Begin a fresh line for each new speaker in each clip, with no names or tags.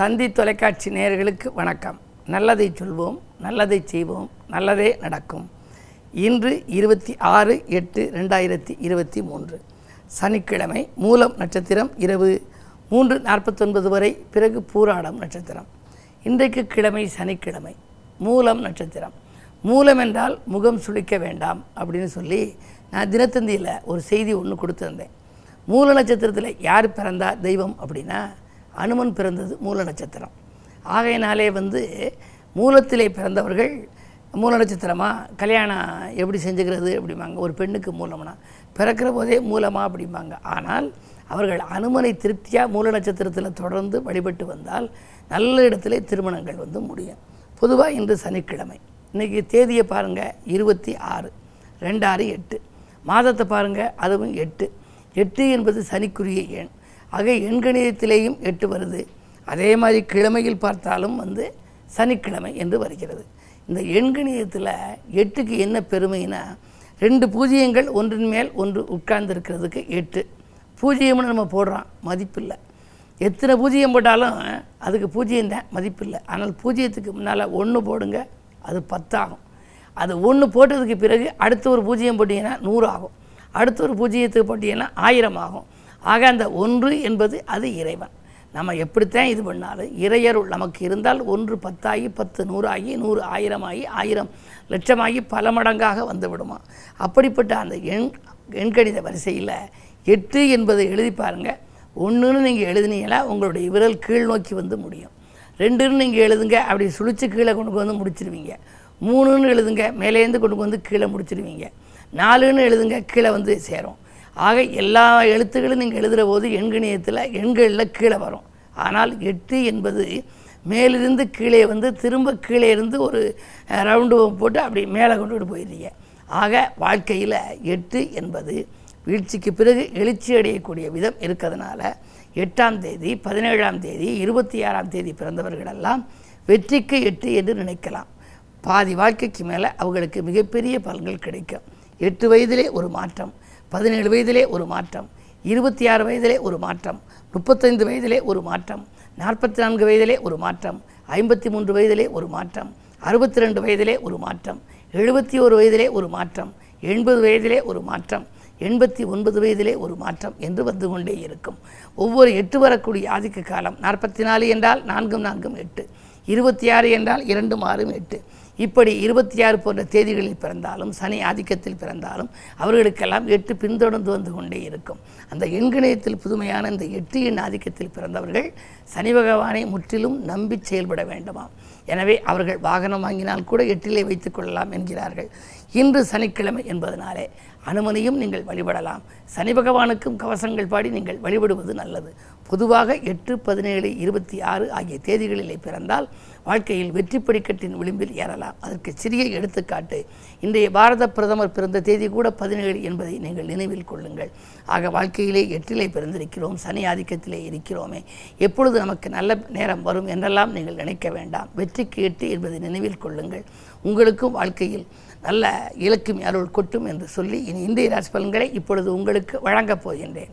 தந்தி தொலைக்காட்சி நேயர்களுக்கு வணக்கம். நல்லதை சொல்வோம் நல்லதை செய்வோம் நல்லதே நடக்கும். இன்று இருபத்தி ஆறு எட்டு ரெண்டாயிரத்தி இருபத்தி மூன்று. சனிக்கிழமை மூலம் நட்சத்திரம் இரவு மூன்று நாற்பத்தொன்பது வரை பிறகு பூராடம் நட்சத்திரம். இன்றைக்கு கிழமை சனிக்கிழமை மூலம் நட்சத்திரம். மூலம் என்றால் முகம் சுளிக்க வேண்டாம் அப்படின்னு சொல்லி நான் தினத்தந்தியில் ஒரு செய்தி ஒன்று கொடுத்துருந்தேன். மூல நட்சத்திரத்தில் யார் பிறந்தா தெய்வம் அப்படின்னா அனுமன் பிறந்தது மூல நட்சத்திரம். ஆகையினாலே வந்து மூலத்திலே பிறந்தவர்கள் மூல நட்சத்திரமாக கல்யாணம் எப்படி செஞ்சுக்கிறது அப்படிம்பாங்க. ஒரு பெண்ணுக்கு மூலம்னா. பிறக்கிற போதே மூலமாக அப்படிம்பாங்க. ஆனால் அவர்கள் அனுமனை திருப்தியாக மூல நட்சத்திரத்தில் தொடர்ந்து வழிபட்டு வந்தால் நல்ல இடத்திலே திருமணங்கள் வந்து முடியும். பொதுவாக இன்று சனிக்கிழமை. இன்றைக்கி தேதியை பாருங்கள் இருபத்தி ஆறு. ரெண்டாறு எட்டு. மாதத்தை பாருங்கள் அதுவும் எட்டு. எட்டு என்பது சனிக்குரிய எண். ஆக எண்கணிதத்திலேயும் எட்டு வருது. அதே மாதிரி கிழமையில் பார்த்தாலும் வந்து சனிக்கிழமை என்று வருகிறது. இந்த எண்கணியத்தில் எட்டுக்கு என்ன பெருமைனா ரெண்டு பூஜ்ஜியங்கள் ஒன்றின் மேல் ஒன்று உட்கார்ந்துருக்கிறதுக்கு எட்டு. பூஜ்ஜியம்னு நம்ம போடுறோம் மதிப்பில்லை. எத்தனை பூஜ்ஜியம் போட்டாலும் அதுக்கு பூஜ்ஜியம் தான் மதிப்பில்லை. ஆனால் பூஜ்ஜியத்துக்கு முன்னால் ஒன்று போடுங்க அது பத்தாகும். அது ஒன்று போட்டதுக்கு பிறகு அடுத்த ஒரு பூஜ்ஜியம் போட்டிங்கன்னா நூறு ஆகும். அடுத்த ஒரு பூஜ்ஜியத்துக்கு போட்டிங்கன்னா ஆயிரம் ஆகும். ஆக அந்த ஒன்று என்பது அது இறைவன். நம்ம எப்படித்தான் இது பண்ணாலும் இறையருள் நமக்கு இருந்தால் ஒன்று பத்தாகி பத்து நூறாகி நூறு ஆயிரமாகி ஆயிரம் லட்சமாகி பல மடங்காக வந்து விடுமா? அப்படிப்பட்ட அந்த எண் எண்கணித வரிசையில் எட்டு என்பதை எழுதி பாருங்கள் ஒன்றுன்னு நீங்கள் எழுதினீங்களா உங்களுடைய விரல் கீழ் நோக்கி வந்து முடியும். ரெண்டுன்னு நீங்கள் எழுதுங்க அப்படி சுழிச்சு கீழே கொண்டு வந்து முடிச்சிருவீங்க. மூணுன்னு எழுதுங்க மேலேருந்து கொண்டு வந்து கீழே முடிச்சிருவீங்க. நாலுன்னு எழுதுங்க கீழே வந்து சேரும். ஆக எல்லா எழுத்துக்களும் நீங்கள் எழுதுகிற போது எண்கணியத்தில் எண்களில் கீழே வரும். ஆனால் எட்டு என்பது மேலிருந்து கீழே வந்து திரும்ப கீழே இருந்து ஒரு ரவுண்டு போட்டு அப்படி மேலே கொண்டுகிட்டு போயிடுறீங்க. ஆக வாழ்க்கையில் எட்டு என்பது வீழ்ச்சிக்கு பிறகு எழுச்சி அடையக்கூடிய விதம் இருக்கிறதுனால எட்டாம் தேதி பதினேழாம் தேதி இருபத்தி ஆறாம் தேதி பிறந்தவர்களெல்லாம் வெற்றிக்கு எட்டு என்று நினைக்கலாம். பாதி வாழ்க்கைக்கு மேலே அவங்களுக்கு மிகப்பெரிய பலன்கள் கிடைக்கும். எட்டு வயதிலே ஒரு மாற்றம். பதினேழு வயதிலே ஒரு மாற்றம் இருபத்தி ஆறு வயதிலே ஒரு மாற்றம் முப்பத்தைந்து வயதிலே ஒரு மாற்றம் நாற்பத்தி நான்கு வயதிலே ஒரு மாற்றம் ஐம்பத்தி மூன்று வயதிலே ஒரு மாற்றம் அறுபத்தி ரெண்டு வயதிலே ஒரு மாற்றம் எழுபத்தி ஒரு வயதிலே ஒரு மாற்றம் எண்பது வயதிலே ஒரு மாற்றம் எண்பத்தி ஒன்பது வயதிலே ஒரு மாற்றம் என்று வந்து கொண்டே இருக்கும். ஒவ்வொரு எட்டு வரக்கூடிய ஆதிக்க காலம் நாற்பத்தி நாலு என்றால் நான்கும் நான்கும் எட்டு இருபத்தி ஆறு என்றால் இரண்டும் ஆறும் எட்டு இப்படி இருபத்தி ஆறு போன்ற தேதிகளில் பிறந்தாலும் சனி ஆதிக்கத்தில் பிறந்தாலும் அவர்களுக்கெல்லாம் எட்டு பின்தொடர்ந்து வந்து கொண்டே இருக்கும். அந்த எண்கணையத்தில் புதுமையான இந்த எட்டு எண் ஆதிக்கத்தில் பிறந்தவர்கள் சனி பகவானை முற்றிலும் நம்பி செயல்பட வேண்டுமாம். எனவே அவர்கள் வாகனம் வாங்கினால் கூட எட்டிலே வைத்துக் கொள்ளலாம் என்கிறார்கள். இன்று சனிக்கிழமை என்பதனாலே அனுமனையும் நீங்கள் வழிபடலாம். சனி பகவானுக்கும் கவசங்கள் பாடி நீங்கள் வழிபடுவது நல்லது. பொதுவாக எட்டு பதினேழு இருபத்தி ஆறு ஆகிய தேதிகளிலே பிறந்தால் வாழ்க்கையில் வெற்றி படிக்கட்டின் விளிம்பில் ஏறலாம். அதற்கு சிறிய எடுத்துக்காட்டு இன்றைய பாரத பிரதமர் பிறந்த தேதி கூட பதினேழு என்பதை நீங்கள் நினைவில் கொள்ளுங்கள். ஆக வாழ்க்கையிலே எட்டிலே பிறந்திருக்கிறோம் சனி ஆதிக்கத்திலே இருக்கிறோமே. எப்பொழுது நமக்கு நல்ல நேரம் வரும் என்றெல்லாம் நீங்கள் நினைக்க வேண்டாம். வெற்றிக்கு எட்டு என்பதை நினைவில் கொள்ளுங்கள். உங்களுக்கும் வாழ்க்கையில் நல்ல இலக்கும் அருள் கொட்டும் என்று சொல்லி இனி இந்திய ராசி பலன்களை இப்பொழுது உங்களுக்கு வழங்கப் போகின்றேன்.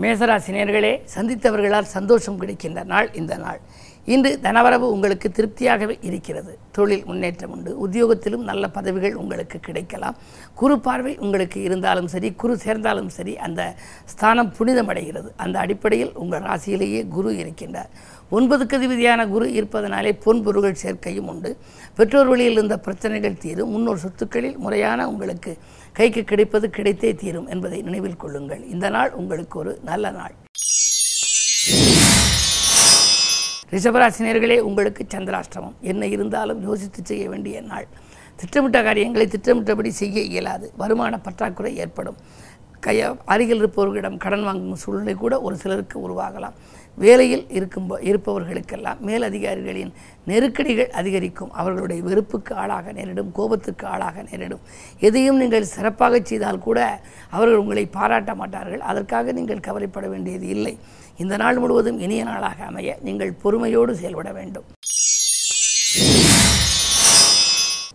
மேசராசினியர்களே சந்தித்தவர்களால் சந்தோஷம் கிடைக்கின்ற நாள் இந்த நாள். இன்று தனவரவு உங்களுக்கு திருப்தியாகவே இருக்கிறது. தொழில் முன்னேற்றம் உண்டு. உத்தியோகத்திலும் நல்ல பதவிகள் உங்களுக்கு கிடைக்கலாம். குரு பார்வை உங்களுக்கு இருந்தாலும் சரி குரு சேர்ந்தாலும் சரி அந்த ஸ்தானம் புனிதமடைகிறது அந்த அடிப்படையில் உங்கள் ராசியிலேயே குரு இருக்கின்றார். ஒன்பதுக்கு அதிபதியான குரு இருப்பதனாலே பொன் பொருள்கள் சேர்க்கையும் உண்டு. பெற்றோர் வழியில் இருந்த பிரச்சனைகள் தீரும். முன்னோர் சொத்துக்களில் முறையான உங்களுக்கு கைக்கு கிடைப்பது கிடைத்தே தீரும் என்பதை நினைவில் கொள்ளுங்கள். இந்த நாள் உங்களுக்கு ஒரு நல்ல நாள். ரிஷபராசினியர்களே உங்களுக்கு சந்திராஷ்டிரமம் என்ன இருந்தாலும் யோசித்து செய்ய வேண்டிய நாள். திட்டமிட்ட காரியங்களை திட்டமிட்டபடி செய்ய இயலாது. வருமான பற்றாக்குறை ஏற்படும். கைய அருகில் இருப்பவர்களிடம் கடன் வாங்கும் சூழ்நிலை கூட ஒரு சிலருக்கு உருவாகலாம். வேலையில் இருக்கும் இருப்பவர்களுக்கெல்லாம் மேலதிகாரிகளின் நெருக்கடிகள் அதிகரிக்கும். அவர்களுடைய வெறுப்புக்கு ஆளாக நேரிடும் கோபத்துக்கு ஆளாக நேரிடும். எதையும் நீங்கள் சிறப்பாக செய்தால் கூட அவர்கள் உங்களை பாராட்ட மாட்டார்கள். அதற்காக நீங்கள் கவலைப்பட வேண்டியது இல்லை. இந்த நாள் முழுவதும் இனிய நாளாக அமைய நீங்கள் பொறுமையோடு செயல்பட வேண்டும்.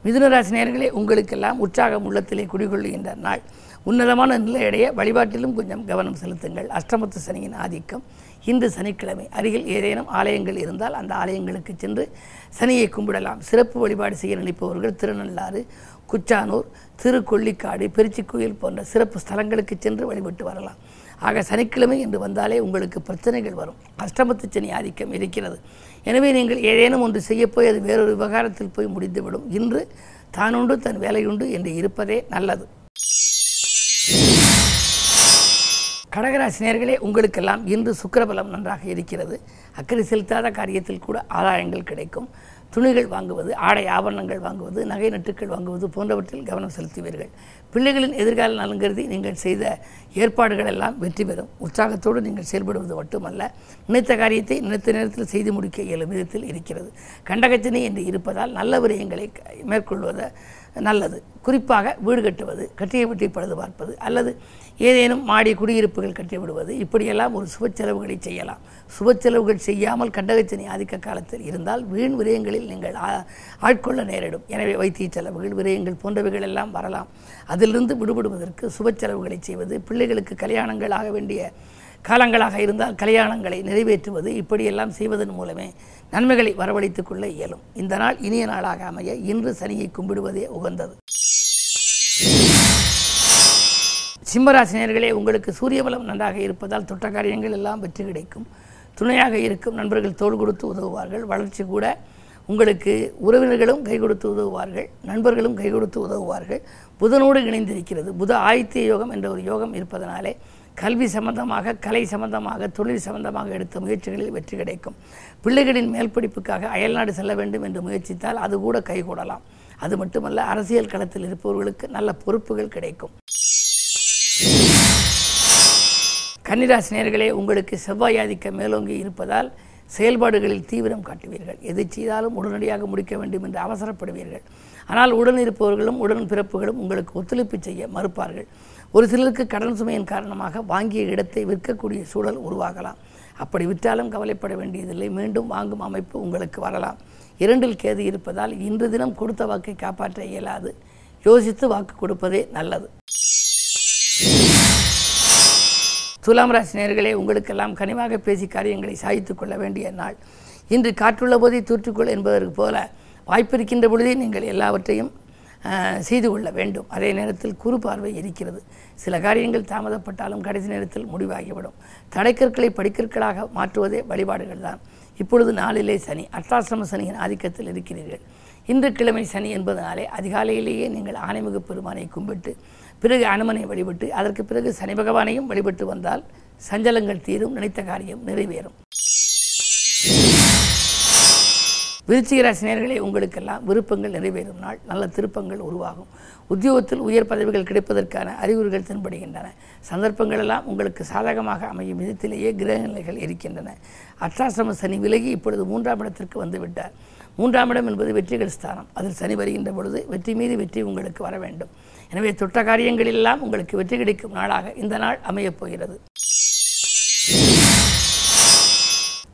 மிதுனராசி நேர்களே உங்களுக்கெல்லாம் உற்சாகம் உள்ளத்திலே குடிகொள்ளுகின்ற நாள். உன்னதமான நிலையடைய வழிபாட்டிலும் கொஞ்சம் கவனம் செலுத்துங்கள். அஷ்டமத்து சனியின் ஆதிக்கம். இன்று சனிக்கிழமை அருகில் ஏதேனும் ஆலயங்கள் இருந்தால் அந்த ஆலயங்களுக்கு சென்று சனியை கும்பிடலாம். சிறப்பு வழிபாடு செய்ய நினைப்பவர்கள் திருநள்ளாறு குச்சானூர் திருக்கொள்ளிக்காடு பெருச்சிக்கோயில் போன்ற சிறப்பு ஸ்தலங்களுக்கு சென்று வழிபட்டு வரலாம். ஆக சனிக்கிழமை என்று வந்தாலே உங்களுக்கு பிரச்சனைகள் வரும். அஷ்டமத்து சனி ஆதிக்கம் இருக்கிறது. எனவே நீங்கள் ஏதேனும் ஒன்று செய்யப்போய் அது வேறொரு விவகாரத்தில் போய் முடிந்துவிடும். இன்று தானுண்டு தன் வேலையுண்டு என்று இருப்பதே நல்லது. கடகராசினியர்களே உங்களுக்கெல்லாம் இன்று சுக்கிரபலம் நன்றாக இருக்கிறது. அக்கறை செலுத்தாத காரியத்தில் கூட ஆதாயங்கள் கிடைக்கும். துணிகள் வாங்குவது ஆடை ஆபரணங்கள் வாங்குவது நகை நட்டுக்கள் வாங்குவது போன்றவற்றில் கவனம் செலுத்துவீர்கள். பிள்ளைகளின் எதிர்கால நலன் கருதி நீங்கள் செய்த ஏற்பாடுகள் எல்லாம் வெற்றி பெறும். உற்சாகத்தோடு நீங்கள் செயல்படுவது மட்டுமல்ல நினைத்த காரியத்தை நினைத்த நேரத்தில் செய்து முடிக்க இயலும் விதத்தில் இருக்கிறது. கண்டகத்தினை என்று இருப்பதால் நல்ல விரயங்களை மேற்கொள்வதை நல்லது. குறிப்பாக வீடு கட்டுவது கட்டிய வீட்டை பழுது பார்ப்பது அல்லது ஏதேனும் மாடி குடியிருப்புகள் கட்டி விடுவது இப்படியெல்லாம் ஒரு சுப செலவுகளை செய்யலாம். சுப செலவுகள் செய்யாமல் கண்டகச்சனி ஆதிக்க காலத்தில் இருந்தால் வீண் விரயங்களில் நீங்கள் ஆட்கொள்ள நேரிடும். எனவே வைத்திய செலவுகள் விரயங்கள் போன்றவைகள் எல்லாம் வரலாம். அதிலிருந்து விடுபடுவதற்கு சுப செலவுகளை செய்வது பிள்ளைகளுக்கு கல்யாணங்கள் ஆக வேண்டிய காலங்களாக இருந்தால் கல்யாணங்களை நிறைவேற்றுவது இப்படியெல்லாம் செய்வதன் மூலமே நன்மைகளை வரவழைத்துக் கொள்ள இயலும். இந்த நாள் இனிய நாளாக அமைய இன்று சனியை கும்பிடுவதே உகந்தது. சிம்மராசினியர்களே உங்களுக்கு சூரிய பலம் நன்றாக இருப்பதால் தொட்ட காரியங்கள் எல்லாம் வெற்றி கிடைக்கும். துணையாக இருக்கும் நண்பர்கள் தோள் கொடுத்து உதவுவார்கள். வளர்ச்சி கூட உங்களுக்கு உறவினர்களும் கை கொடுத்து உதவுவார்கள். நண்பர்களும் கை கொடுத்து உதவுவார்கள். புதனோடு இணைந்திருக்கிறது. புத ஆதித்ய யோகம் என்ற ஒரு யோகம் இருப்பதனாலே கல்வி சம்பந்தமாக கலை சம்பந்தமாக தொழில் சம்பந்தமாக எடுத்த முயற்சிகளில் வெற்றி கிடைக்கும். பிள்ளைகளின் மேல்படிப்புக்காக அயல்நாடு செல்ல வேண்டும் என்று முயற்சித்தால் அது கூட கைகூடலாம். அது மட்டுமல்ல அரசியல் களத்தில் இருப்பவர்களுக்கு நல்ல பொறுப்புகள் கிடைக்கும். கன்னிராசினியர்களே உங்களுக்கு செவ்வாய் ஆதிக்கம் மேலோங்கி இருப்பதால் செயல்பாடுகளில் தீவிரம் காட்டுவீர்கள். எது செய்தாலும் உடனடியாக முடிக்க வேண்டும் என்று அவசரப்படுவீர்கள். ஆனால் உடன் இருப்பவர்களும் உடன் பிறப்புகளும் உங்களுக்கு ஒத்துழைப்பு செய்ய மறுப்பார்கள். ஒரு சிலருக்கு கடன் சுமையின் காரணமாக வாங்கிய இடத்தை விற்கக்கூடிய சூழல் உருவாகலாம். அப்படி விற்றாலும் கவலைப்பட வேண்டியதில்லை. மீண்டும் வாங்கும் அமைப்பு உங்களுக்கு வரலாம். இரண்டில் கேது இருப்பதால் இன்று தினம் கொடுத்த வாக்கை காப்பாற்ற இயலாது. யோசித்து வாக்கு கொடுப்பதே நல்லது. துலாம் ராசி நேர்களே உங்களுக்கெல்லாம் கனிவாக பேசி காரியங்களை சாதித்துக் கொள்ள வேண்டிய நாள். இன்று காற்றுள்ள போதே தூற்றுக்கொள் என்பதற்கு போல வாய்ப்பிருக்கின்ற பொழுதே நீங்கள் எல்லாவற்றையும் செய்து கொள்ள வேண்டும். அதே நேரத்தில் குறு பார்வை இருக்கிறது. சில காரியங்கள் தாமதப்பட்டாலும் கடைசி நேரத்தில் முடிவாகிவிடும். தடைக்கற்களை படிக்கற்களாக மாற்றுவதே வழிபாடுகள் தான் இப்பொழுது நாளிலே சனி அர்த்தாசிரம சனியின் ஆதிக்கத்தில் இருக்கிறீர்கள். இன்று கிழமை சனி என்பதனாலே அதிகாலையிலேயே நீங்கள் ஆனைமுக பெருமானை கும்பிட்டு பிறகு அனுமனை வழிபட்டு அதற்கு பிறகு சனி பகவானையும் வழிபட்டு வந்தால் சஞ்சலங்கள் தீரும் நினைத்த காரியம் நிறைவேறும். விருச்சிகராசினியர்களே உங்களுக்கெல்லாம் விருப்பங்கள் நிறைவேறும் நாள். நல்ல திருப்பங்கள் உருவாகும். உத்தியோகத்தில் உயர் பதவிகள் கிடைப்பதற்கான அறிகுறிகள் தென்படுகின்றன. சந்தர்ப்பங்கள் எல்லாம் உங்களுக்கு சாதகமாக அமையும் விதத்திலேயே கிரக நிலைகள் இருக்கின்றன. அஷ்டாசிரம சனி விலகி இப்பொழுது மூன்றாம் இடத்திற்கு வந்துவிட்டார் மூன்றாம் இடம் என்பது வெற்றிகள் ஸ்தானம். அதில் சனி வருகின்ற பொழுது வெற்றி மீது வெற்றி உங்களுக்கு வர வேண்டும். எனவே தொட்ட காரியங்களெல்லாம் உங்களுக்கு வெற்றி கிடைக்கும் நாளாக இந்த நாள் அமையப் போகிறது.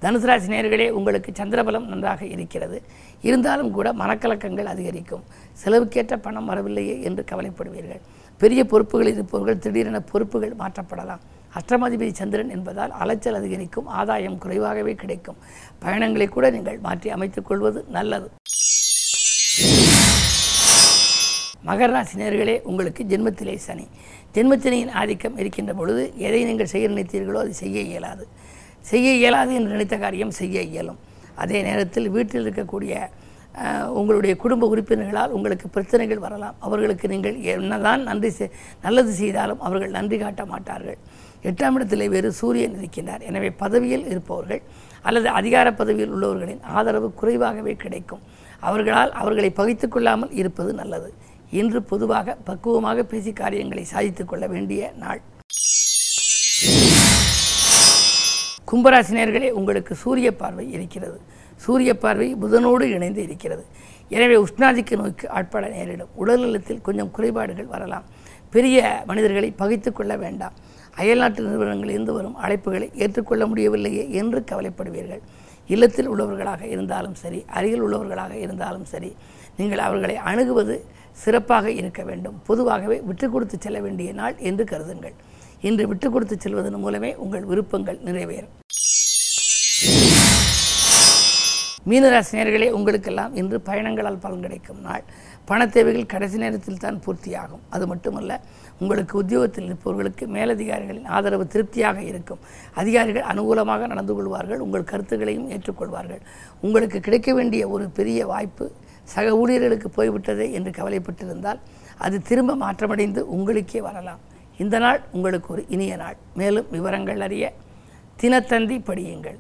தனுசு ராசி உங்களுக்கு சந்திரபலம் நன்றாக இருக்கிறது. இருந்தாலும் கூட மனக்கலக்கங்கள் அதிகரிக்கும். செலவுக்கேற்ற பணம் வரவில்லையே என்று கவலைப்படுவீர்கள். பெரிய பொறுப்புகளில் இருப்பவர்கள் திடீரென பொறுப்புகள் மாற்றப்படலாம். அஷ்டமாதிபதி சந்திரன் என்பதால் அலைச்சல் அதிகரிக்கும் ஆதாயம் குறைவாகவே கிடைக்கும். பயணங்களை கூட நீங்கள் மாற்றி அமைத்துக் கொள்வது நல்லது. மகர ராசி உங்களுக்கு ஜென்மத்திலே சனி. ஜென்மத்தினையின் ஆதிக்கம் இருக்கின்ற பொழுது எதை நீங்கள் செய்ய நினைத்தீர்களோ அது செய்ய இயலாது. செய்ய இயலாது என்று நினைத்த காரியம் செய்ய இயலும். அதே நேரத்தில் வீட்டில் இருக்கக்கூடிய உங்களுடைய குடும்ப உறுப்பினர்களால் உங்களுக்கு பிரச்சனைகள் வரலாம். அவர்களுக்கு நீங்கள் என்னதான் நன்றி செ நல்லது செய்தாலும் அவர்கள் நன்றி காட்ட மாட்டார்கள். எட்டாம் இடத்திலே வேறு சூரியன் இருக்கின்றார். எனவே பதவியில் இருப்பவர்கள் அல்லது அதிகார பதவியில் உள்ளவர்களின் ஆதரவு குறைவாகவே கிடைக்கும். அவர்களால் அவர்களை பகைத்துக் கொள்ளாமல் இருப்பது நல்லது. இன்று பொதுவாக பக்குவமாக பேசி காரியங்களை சாதித்துக் கொள்ள வேண்டிய நாள். கும்பராசினியர்களே உங்களுக்கு சூரிய பார்வை இருக்கிறது. சூரிய பார்வை புதனோடு இணைந்து இருக்கிறது. எனவே உஷ்ணாதிக்க நோய்க்கு ஆட்பட நேரிடும். உடல்நலத்தில் கொஞ்சம் குறைபாடுகள் வரலாம். பெரிய மனிதர்களை பகைத்து கொள்ள வேண்டாம். அயல்நாட்டு நிறுவனங்களிலிருந்து வரும் அழைப்புகளை ஏற்றுக்கொள்ள முடியவில்லையே என்று கவலைப்படுவீர்கள். இல்லத்தில் உள்ளவர்களாக இருந்தாலும் சரி அருகில் உள்ளவர்களாக இருந்தாலும் சரி நீங்கள் அவர்களை அணுகுவது சிறப்பாக இருக்க வேண்டும். பொதுவாகவே விட்டு கொடுத்து செல்ல வேண்டிய நாள் என்று கருதுங்கள். இன்று விட்டு கொடுத்து செல்வதன் மூலமே உங்கள் விருப்பங்கள் நிறைவேறும். மீனராசினியர்களே உங்களுக்கெல்லாம் இன்று பயணங்களால் பலன் கிடைக்கும் நாள். பண தேவைகள் கடைசி நேரத்தில் தான் பூர்த்தியாகும். அது மட்டுமல்ல உங்களுக்கு உத்தியோகத்தில் இருப்பவர்களுக்கு மேலதிகாரிகளின் ஆதரவு திருப்தியாக இருக்கும். அதிகாரிகள் அனுகூலமாக நடந்து கொள்வார்கள் உங்கள் கருத்துக்களையும் ஏற்றுக்கொள்வார்கள். உங்களுக்கு கிடைக்க வேண்டிய ஒரு பெரிய வாய்ப்பு சக ஊழியர்களுக்கு போய்விட்டதே என்று கவலைப்பட்டிருந்தால் அது திரும்ப மாற்றமடைந்து உங்களுக்கே வரலாம். இந்த நாள் உங்களுக்கு ஒரு இனிய நாள். மேலும் விவரங்கள் அறிய தினத்தந்தி படியுங்கள்.